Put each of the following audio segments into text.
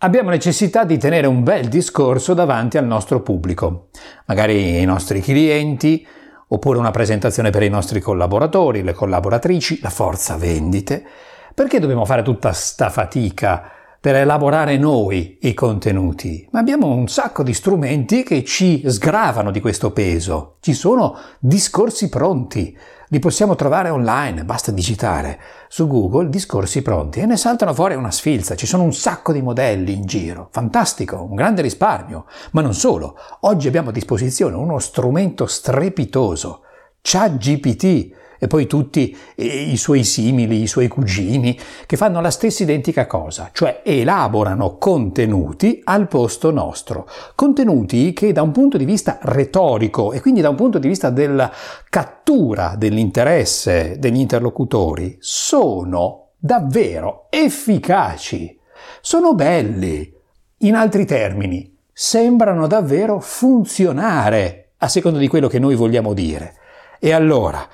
Abbiamo necessità di tenere un bel discorso davanti al nostro pubblico, magari i nostri clienti, oppure una presentazione per i nostri collaboratori, le collaboratrici, la forza vendite. Perché dobbiamo fare tutta sta fatica per elaborare noi i contenuti? Ma abbiamo un sacco di strumenti che ci sgravano di questo peso. Ci sono discorsi pronti li possiamo trovare online, basta digitare su Google discorsi pronti e ne saltano fuori una sfilza, ci sono un sacco di modelli in giro, fantastico, un grande risparmio, ma non solo, oggi abbiamo a disposizione uno strumento strepitoso, ChatGPT, e poi tutti i suoi simili, i suoi cugini, che fanno la stessa identica cosa, cioè elaborano contenuti al posto nostro. Contenuti che da un punto di vista retorico e quindi da un punto di vista della cattura dell'interesse degli interlocutori sono davvero efficaci, sono belli. In altri termini, sembrano davvero funzionare a seconda di quello che noi vogliamo dire. E allora,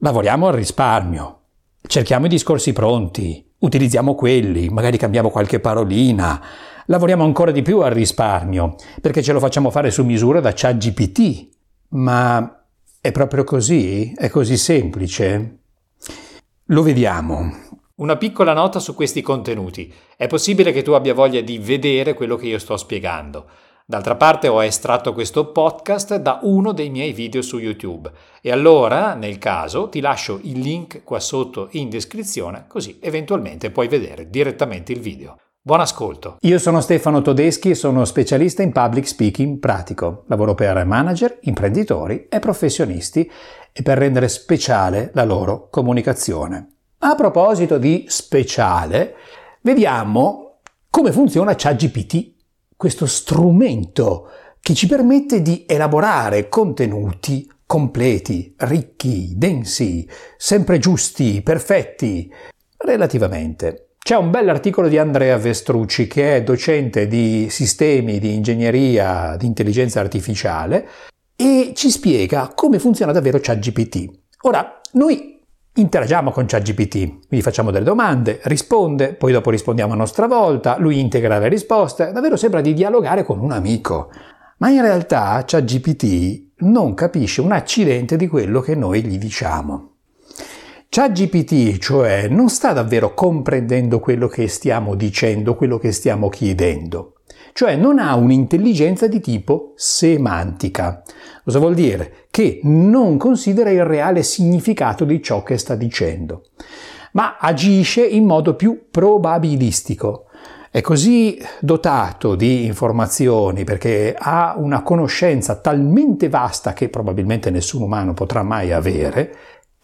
Lavoriamo al risparmio, cerchiamo i discorsi pronti, utilizziamo quelli, magari cambiamo qualche parolina, lavoriamo ancora di più al risparmio, perché ce lo facciamo fare su misura da ChatGPT. Ma è proprio così? È così semplice? Lo vediamo. Una piccola nota su questi contenuti. È possibile che tu abbia voglia di vedere quello che io sto spiegando. D'altra parte ho estratto questo podcast da uno dei miei video su YouTube e allora, nel caso, ti lascio il link qua sotto in descrizione così eventualmente puoi vedere direttamente il video. Buon ascolto! Io sono Stefano Todeschi e sono specialista in public speaking pratico. Lavoro per manager, imprenditori e professionisti e per rendere speciale la loro comunicazione. A proposito di speciale, vediamo come funziona ChatGPT questo strumento che ci permette di elaborare contenuti completi, ricchi, densi, sempre giusti, perfetti, relativamente. C'è un bell'articolo di Andrea Vestrucci che è docente di sistemi di ingegneria di intelligenza artificiale e ci spiega come funziona davvero ChatGPT. Ora, noi interagiamo con ChatGPT, gli facciamo delle domande, risponde, poi dopo rispondiamo a nostra volta, lui integra le risposte, davvero sembra di dialogare con un amico. Ma in realtà ChatGPT non capisce un accidente di quello che noi gli diciamo. ChatGPT, cioè, non sta davvero comprendendo quello che stiamo dicendo, quello che stiamo chiedendo cioè non ha un'intelligenza di tipo semantica. Cosa vuol dire? Che non considera il reale significato di ciò che sta dicendo, ma agisce in modo più probabilistico. È così dotato di informazioni perché ha una conoscenza talmente vasta che probabilmente nessun umano potrà mai avere,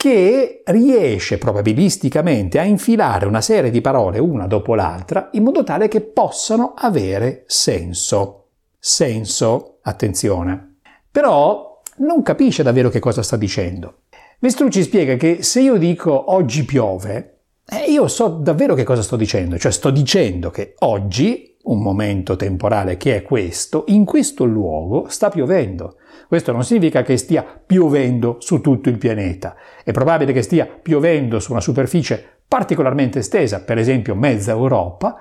che riesce probabilisticamente a infilare una serie di parole una dopo l'altra in modo tale che possano avere senso. Senso, attenzione. Però non capisce davvero che cosa sta dicendo. Vestrucci spiega che se io dico oggi piove, eh, io so davvero che cosa sto dicendo, cioè sto dicendo che oggi, un momento temporale che è questo, in questo luogo sta piovendo. Questo non significa che stia piovendo su tutto il pianeta. È probabile che stia piovendo su una superficie particolarmente estesa, per esempio mezza Europa,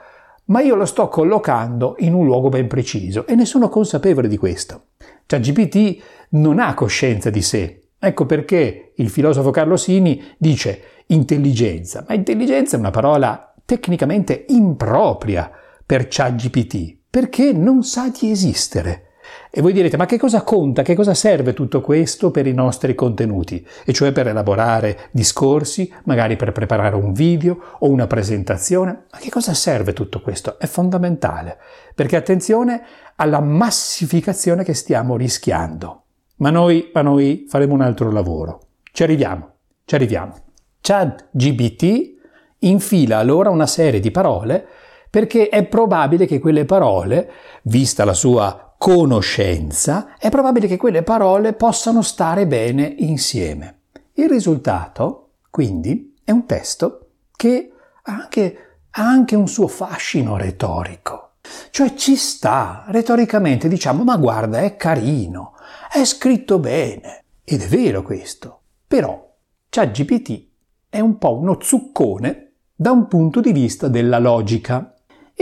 ma io lo sto collocando in un luogo ben preciso e ne sono consapevole di questo. Cioè GPT non ha coscienza di sé. Ecco perché il filosofo Carlo Sini dice intelligenza, ma intelligenza è una parola tecnicamente impropria per ChatGPT, perché non sa di esistere. E voi direte, ma che cosa conta, che cosa serve tutto questo per i nostri contenuti? E cioè per elaborare discorsi, magari per preparare un video o una presentazione? Ma che cosa serve tutto questo? È fondamentale, perché attenzione alla massificazione che stiamo rischiando. Ma noi, ma noi faremo un altro lavoro. Ci arriviamo, ci arriviamo. Chat GBT infila allora una serie di parole perché è probabile che quelle parole, vista la sua conoscenza, è probabile che quelle parole possano stare bene insieme. Il risultato, quindi, è un testo che ha anche, ha anche un suo fascino retorico. Cioè ci sta, retoricamente diciamo, ma guarda, è carino, è scritto bene. Ed è vero questo. Però ChatGPT è un po' uno zuccone da un punto di vista della logica.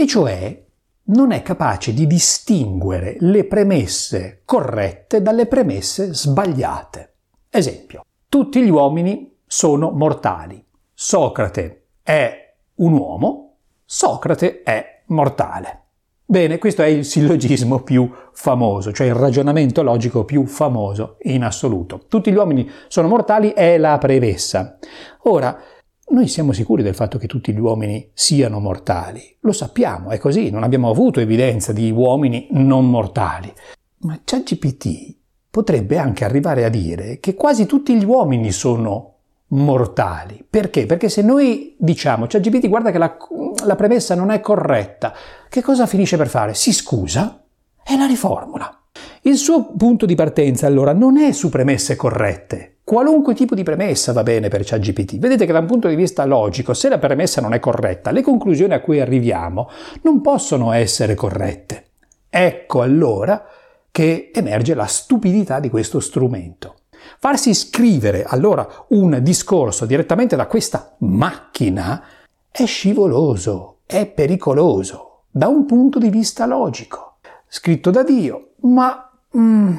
E cioè non è capace di distinguere le premesse corrette dalle premesse sbagliate. Esempio, tutti gli uomini sono mortali. Socrate è un uomo, Socrate è mortale. Bene, questo è il sillogismo più famoso, cioè il ragionamento logico più famoso in assoluto. Tutti gli uomini sono mortali è la premessa. Ora, noi siamo sicuri del fatto che tutti gli uomini siano mortali. Lo sappiamo, è così, non abbiamo avuto evidenza di uomini non mortali. Ma ChatGPT potrebbe anche arrivare a dire che quasi tutti gli uomini sono mortali. Perché? Perché se noi diciamo, ChatGPT guarda che la, la premessa non è corretta, che cosa finisce per fare? Si scusa e la riformula. Il suo punto di partenza allora non è su premesse corrette. Qualunque tipo di premessa va bene per ChatGPT. Vedete che da un punto di vista logico, se la premessa non è corretta, le conclusioni a cui arriviamo non possono essere corrette. Ecco allora che emerge la stupidità di questo strumento. Farsi scrivere allora un discorso direttamente da questa macchina è scivoloso, è pericoloso, da un punto di vista logico. Scritto da Dio, ma mm,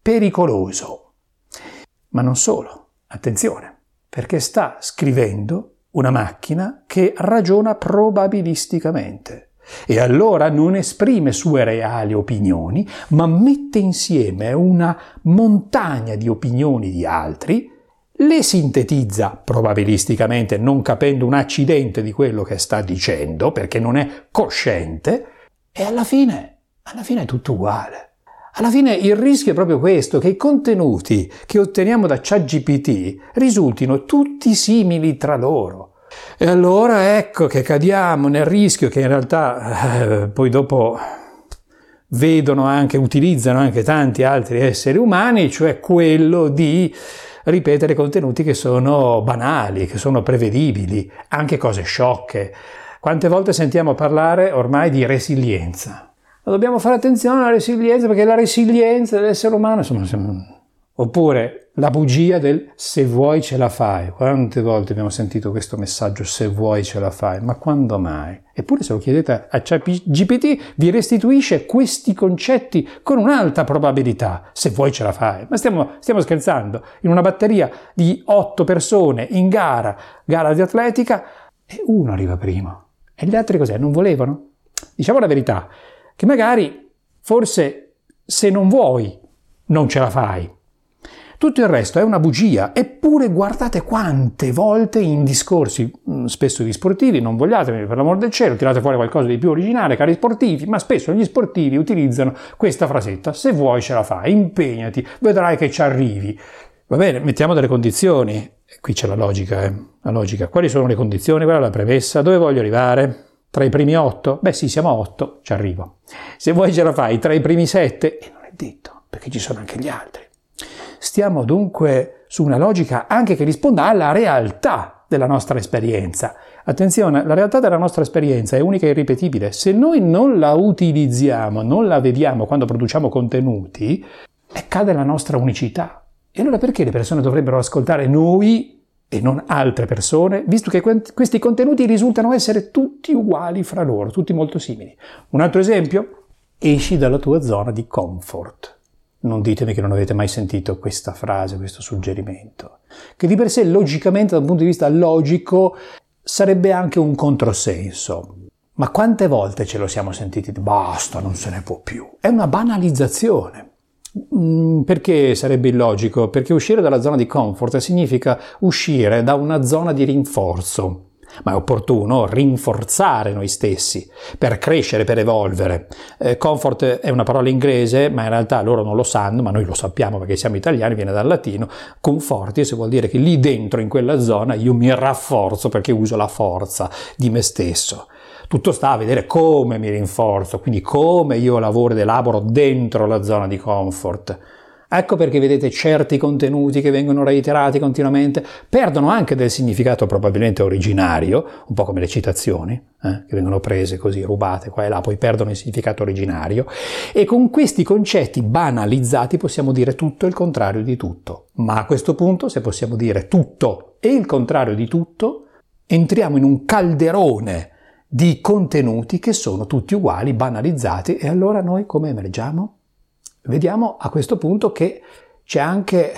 pericoloso. Ma non solo, attenzione, perché sta scrivendo una macchina che ragiona probabilisticamente. E allora non esprime sue reali opinioni, ma mette insieme una montagna di opinioni di altri, le sintetizza probabilisticamente non capendo un accidente di quello che sta dicendo, perché non è cosciente, e alla fine, alla fine è tutto uguale. Alla fine il rischio è proprio questo, che i contenuti che otteniamo da ChatGPT risultino tutti simili tra loro. E allora ecco che cadiamo nel rischio che in realtà eh, poi dopo vedono anche, utilizzano anche tanti altri esseri umani, cioè quello di ripetere contenuti che sono banali, che sono prevedibili, anche cose sciocche. Quante volte sentiamo parlare ormai di resilienza? Ma dobbiamo fare attenzione alla resilienza perché la resilienza dell'essere umano, insomma, oppure la bugia del se vuoi ce la fai. Quante volte abbiamo sentito questo messaggio se vuoi ce la fai, ma quando mai? Eppure se lo chiedete a GPT vi restituisce questi concetti con un'alta probabilità, se vuoi ce la fai. Ma stiamo, stiamo scherzando, in una batteria di otto persone in gara, gara di atletica, e uno arriva primo. E gli altri cos'è? Non volevano? Diciamo la verità, che magari forse se non vuoi non ce la fai. Tutto il resto è una bugia, eppure guardate quante volte in discorsi, mm, spesso di sportivi, non vogliatemi per l'amor del cielo, tirate fuori qualcosa di più originale, cari sportivi, ma spesso gli sportivi utilizzano questa frasetta, se vuoi ce la fai, impegnati, vedrai che ci arrivi. Va bene, mettiamo delle condizioni, qui c'è la logica, eh? la logica. Quali sono le condizioni? Qual è la premessa? Dove voglio arrivare? Tra i primi otto? Beh sì, siamo a otto, ci arrivo. Se vuoi ce la fai tra i primi sette, e non è detto, perché ci sono anche gli altri. Stiamo dunque su una logica anche che risponda alla realtà della nostra esperienza. Attenzione, la realtà della nostra esperienza è unica e irripetibile. Se noi non la utilizziamo, non la vediamo quando produciamo contenuti, cade la nostra unicità. E allora perché le persone dovrebbero ascoltare noi e non altre persone, visto che questi contenuti risultano essere tutti uguali fra loro, tutti molto simili. Un altro esempio? Esci dalla tua zona di comfort. Non ditemi che non avete mai sentito questa frase, questo suggerimento, che di per sé logicamente, dal punto di vista logico, sarebbe anche un controsenso. Ma quante volte ce lo siamo sentiti? Basta, non se ne può più. È una banalizzazione. Mm, perché sarebbe illogico? Perché uscire dalla zona di comfort significa uscire da una zona di rinforzo. Ma è opportuno rinforzare noi stessi per crescere, per evolvere. Eh, comfort è una parola inglese, ma in realtà loro non lo sanno, ma noi lo sappiamo perché siamo italiani, viene dal latino. Confortis vuol dire che lì dentro, in quella zona, io mi rafforzo perché uso la forza di me stesso. Tutto sta a vedere come mi rinforzo, quindi come io lavoro ed elaboro dentro la zona di comfort. Ecco perché vedete certi contenuti che vengono reiterati continuamente perdono anche del significato probabilmente originario, un po' come le citazioni, eh, che vengono prese così, rubate qua e là, poi perdono il significato originario, e con questi concetti banalizzati possiamo dire tutto il contrario di tutto. Ma a questo punto, se possiamo dire tutto e il contrario di tutto, entriamo in un calderone di contenuti che sono tutti uguali, banalizzati e allora noi come emergiamo? Vediamo a questo punto che c'è anche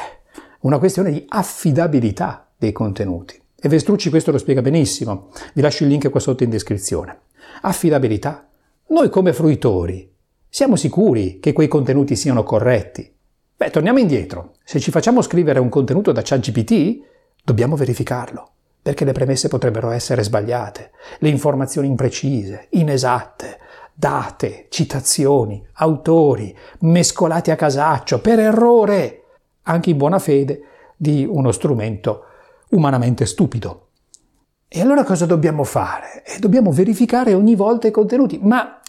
una questione di affidabilità dei contenuti. E Vestrucci questo lo spiega benissimo, vi lascio il link qua sotto in descrizione. Affidabilità. Noi come fruitori siamo sicuri che quei contenuti siano corretti. Beh, torniamo indietro. Se ci facciamo scrivere un contenuto da ChatGPT, dobbiamo verificarlo, perché le premesse potrebbero essere sbagliate, le informazioni imprecise, inesatte, date, citazioni, autori, mescolati a casaccio, per errore, anche in buona fede, di uno strumento umanamente stupido. E allora cosa dobbiamo fare? Dobbiamo verificare ogni volta i contenuti, ma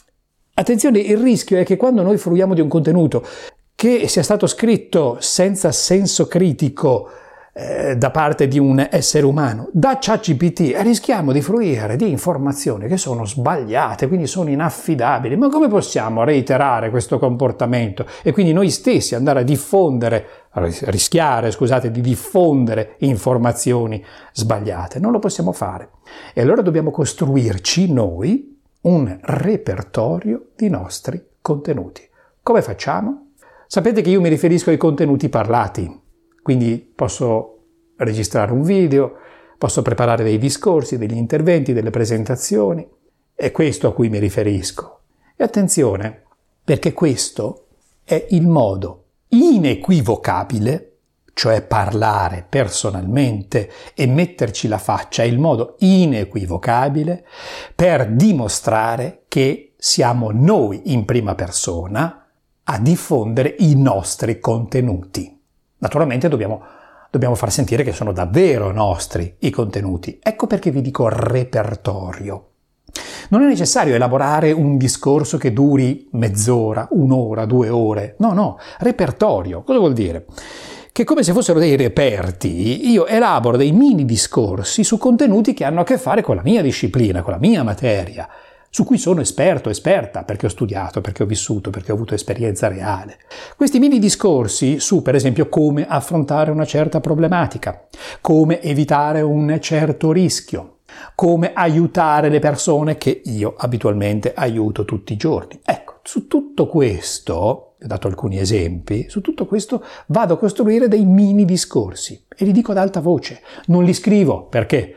attenzione, il rischio è che quando noi fruiamo di un contenuto che sia stato scritto senza senso critico, eh, da parte di un essere umano, da ChatGPT rischiamo di fruire di informazioni che sono sbagliate, quindi sono inaffidabili. Ma come possiamo reiterare questo comportamento e quindi noi stessi andare a diffondere, rischiare, scusate, di diffondere informazioni sbagliate? Non lo possiamo fare. E allora dobbiamo costruirci noi un repertorio di nostri contenuti. Come facciamo? Sapete che io mi riferisco ai contenuti parlati, quindi posso registrare un video, posso preparare dei discorsi, degli interventi, delle presentazioni. È questo a cui mi riferisco. E attenzione, perché questo è il modo inequivocabile, cioè parlare personalmente e metterci la faccia, è il modo inequivocabile per dimostrare che siamo noi in prima persona a diffondere i nostri contenuti. Naturalmente dobbiamo, dobbiamo far sentire che sono davvero nostri i contenuti. Ecco perché vi dico repertorio. Non è necessario elaborare un discorso che duri mezz'ora, un'ora, due ore. No, no, repertorio. Cosa vuol dire? Che come se fossero dei reperti, io elaboro dei mini discorsi su contenuti che hanno a che fare con la mia disciplina, con la mia materia su cui sono esperto, esperta, perché ho studiato, perché ho vissuto, perché ho avuto esperienza reale. Questi mini discorsi su, per esempio, come affrontare una certa problematica, come evitare un certo rischio, come aiutare le persone che io abitualmente aiuto tutti i giorni. Ecco, su tutto questo, ho dato alcuni esempi, su tutto questo vado a costruire dei mini discorsi e li dico ad alta voce, non li scrivo perché?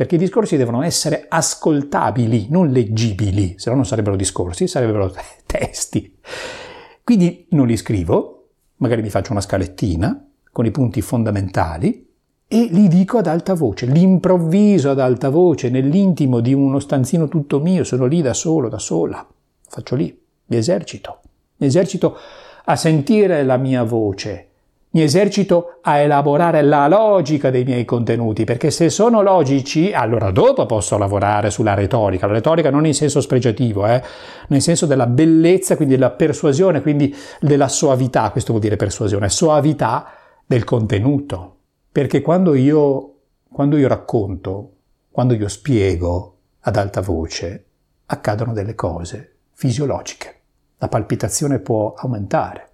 Perché i discorsi devono essere ascoltabili, non leggibili, se no non sarebbero discorsi, sarebbero testi. Quindi non li scrivo, magari mi faccio una scalettina con i punti fondamentali e li dico ad alta voce, li improvviso ad alta voce nell'intimo di uno stanzino tutto mio, sono lì da solo, da sola, faccio lì, mi esercito, mi esercito a sentire la mia voce, mi esercito a elaborare la logica dei miei contenuti, perché se sono logici, allora dopo posso lavorare sulla retorica. La retorica non in senso spregiativo, eh? nel senso della bellezza, quindi della persuasione, quindi della soavità, questo vuol dire persuasione, soavità del contenuto. Perché quando io, quando io racconto, quando io spiego ad alta voce, accadono delle cose fisiologiche. La palpitazione può aumentare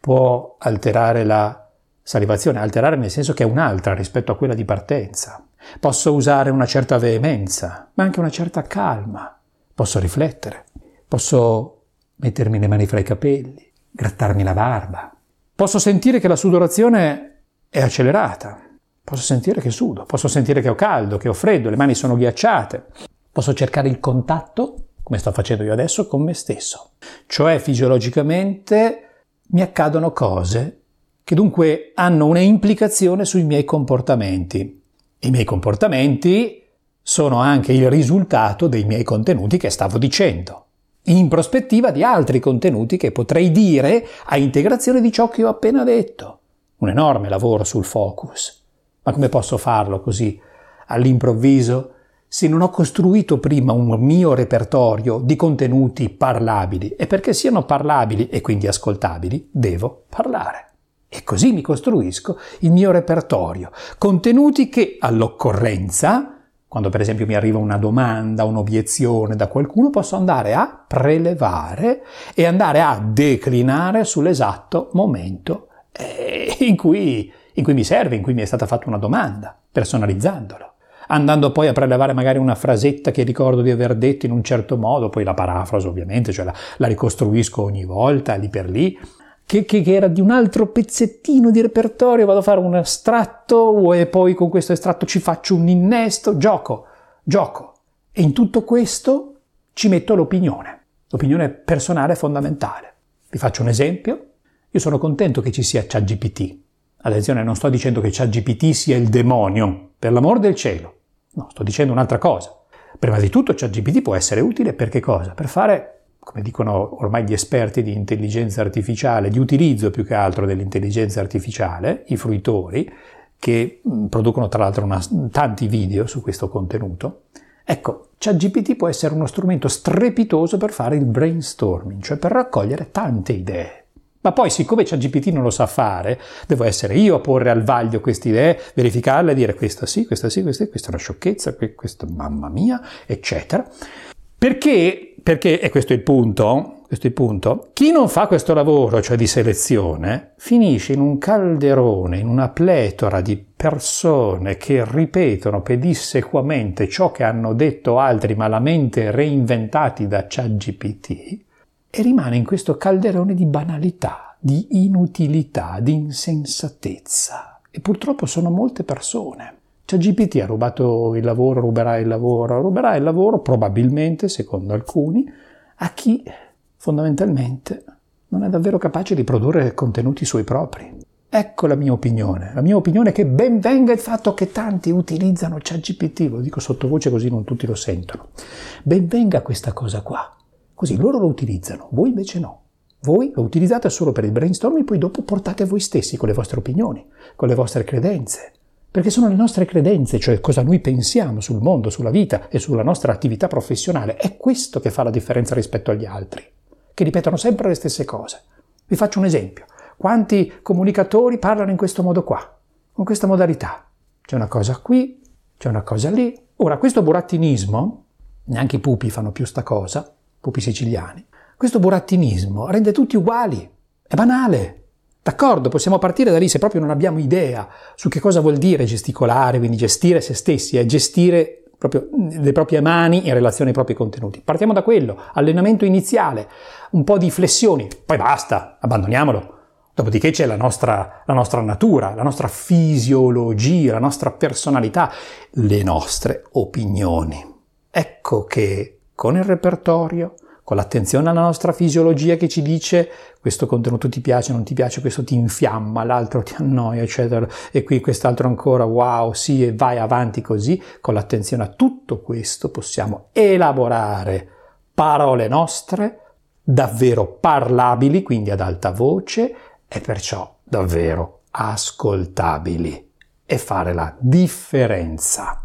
può alterare la salivazione, alterare nel senso che è un'altra rispetto a quella di partenza. Posso usare una certa veemenza, ma anche una certa calma. Posso riflettere, posso mettermi le mani fra i capelli, grattarmi la barba. Posso sentire che la sudorazione è accelerata. Posso sentire che sudo, posso sentire che ho caldo, che ho freddo, le mani sono ghiacciate. Posso cercare il contatto, come sto facendo io adesso, con me stesso. Cioè fisiologicamente mi accadono cose che dunque hanno una implicazione sui miei comportamenti. I miei comportamenti sono anche il risultato dei miei contenuti che stavo dicendo, in prospettiva di altri contenuti che potrei dire a integrazione di ciò che ho appena detto. Un enorme lavoro sul focus. Ma come posso farlo così all'improvviso se non ho costruito prima un mio repertorio di contenuti parlabili e perché siano parlabili e quindi ascoltabili, devo parlare. E così mi costruisco il mio repertorio, contenuti che all'occorrenza, quando per esempio mi arriva una domanda, un'obiezione da qualcuno, posso andare a prelevare e andare a declinare sull'esatto momento eh, in cui, in cui mi serve, in cui mi è stata fatta una domanda, personalizzandolo. Andando poi a prelevare magari una frasetta che ricordo di aver detto in un certo modo, poi la parafraso ovviamente, cioè la, la ricostruisco ogni volta, lì per lì, che, che, che, era di un altro pezzettino di repertorio, vado a fare un estratto e poi con questo estratto ci faccio un innesto, gioco, gioco. E in tutto questo ci metto l'opinione. L'opinione personale fondamentale. Vi faccio un esempio. Io sono contento che ci sia ChatGPT. Attenzione, non sto dicendo che ChatGPT sia il demonio, per l'amor del cielo. No, sto dicendo un'altra cosa. Prima di tutto ChatGPT può essere utile per che cosa? Per fare come dicono ormai gli esperti di intelligenza artificiale, di utilizzo più che altro dell'intelligenza artificiale, i fruitori, che producono tra l'altro una, tanti video su questo contenuto, ecco, ChatGPT può essere uno strumento strepitoso per fare il brainstorming, cioè per raccogliere tante idee. Ma poi, siccome ChatGPT non lo sa fare, devo essere io a porre al vaglio queste idee, verificarle e dire questa sì, questa sì, questa, questa è una sciocchezza, questa mamma mia, eccetera. Perché, perché, e questo è il punto, questo è il punto, chi non fa questo lavoro, cioè di selezione, finisce in un calderone, in una pletora di persone che ripetono pedissequamente ciò che hanno detto altri malamente reinventati da ChatGPT e rimane in questo calderone di banalità, di inutilità, di insensatezza. E purtroppo sono molte persone. Cioè GPT ha rubato il lavoro, ruberà il lavoro, ruberà il lavoro probabilmente, secondo alcuni, a chi fondamentalmente non è davvero capace di produrre contenuti suoi propri. Ecco la mia opinione. La mia opinione è che ben venga il fatto che tanti utilizzano ChatGPT, lo dico sottovoce così non tutti lo sentono. Ben venga questa cosa qua. Così loro lo utilizzano, voi invece no. Voi lo utilizzate solo per il brainstorming, poi dopo portate voi stessi con le vostre opinioni, con le vostre credenze, perché sono le nostre credenze, cioè cosa noi pensiamo sul mondo, sulla vita e sulla nostra attività professionale. È questo che fa la differenza rispetto agli altri, che ripetono sempre le stesse cose. Vi faccio un esempio. Quanti comunicatori parlano in questo modo qua, con questa modalità? C'è una cosa qui, c'è una cosa lì. Ora, questo burattinismo, neanche i pupi fanno più sta cosa, pupi siciliani, questo burattinismo rende tutti uguali. È banale, D'accordo, possiamo partire da lì se proprio non abbiamo idea su che cosa vuol dire gesticolare, quindi gestire se stessi, è gestire proprio le proprie mani in relazione ai propri contenuti. Partiamo da quello, allenamento iniziale, un po' di flessioni, poi basta, abbandoniamolo. Dopodiché c'è la nostra, la nostra natura, la nostra fisiologia, la nostra personalità, le nostre opinioni. Ecco che con il repertorio, con l'attenzione alla nostra fisiologia che ci dice questo contenuto ti piace, non ti piace, questo ti infiamma, l'altro ti annoia, eccetera, e qui quest'altro ancora, wow, sì, e vai avanti così, con l'attenzione a tutto questo possiamo elaborare parole nostre davvero parlabili, quindi ad alta voce, e perciò davvero ascoltabili e fare la differenza.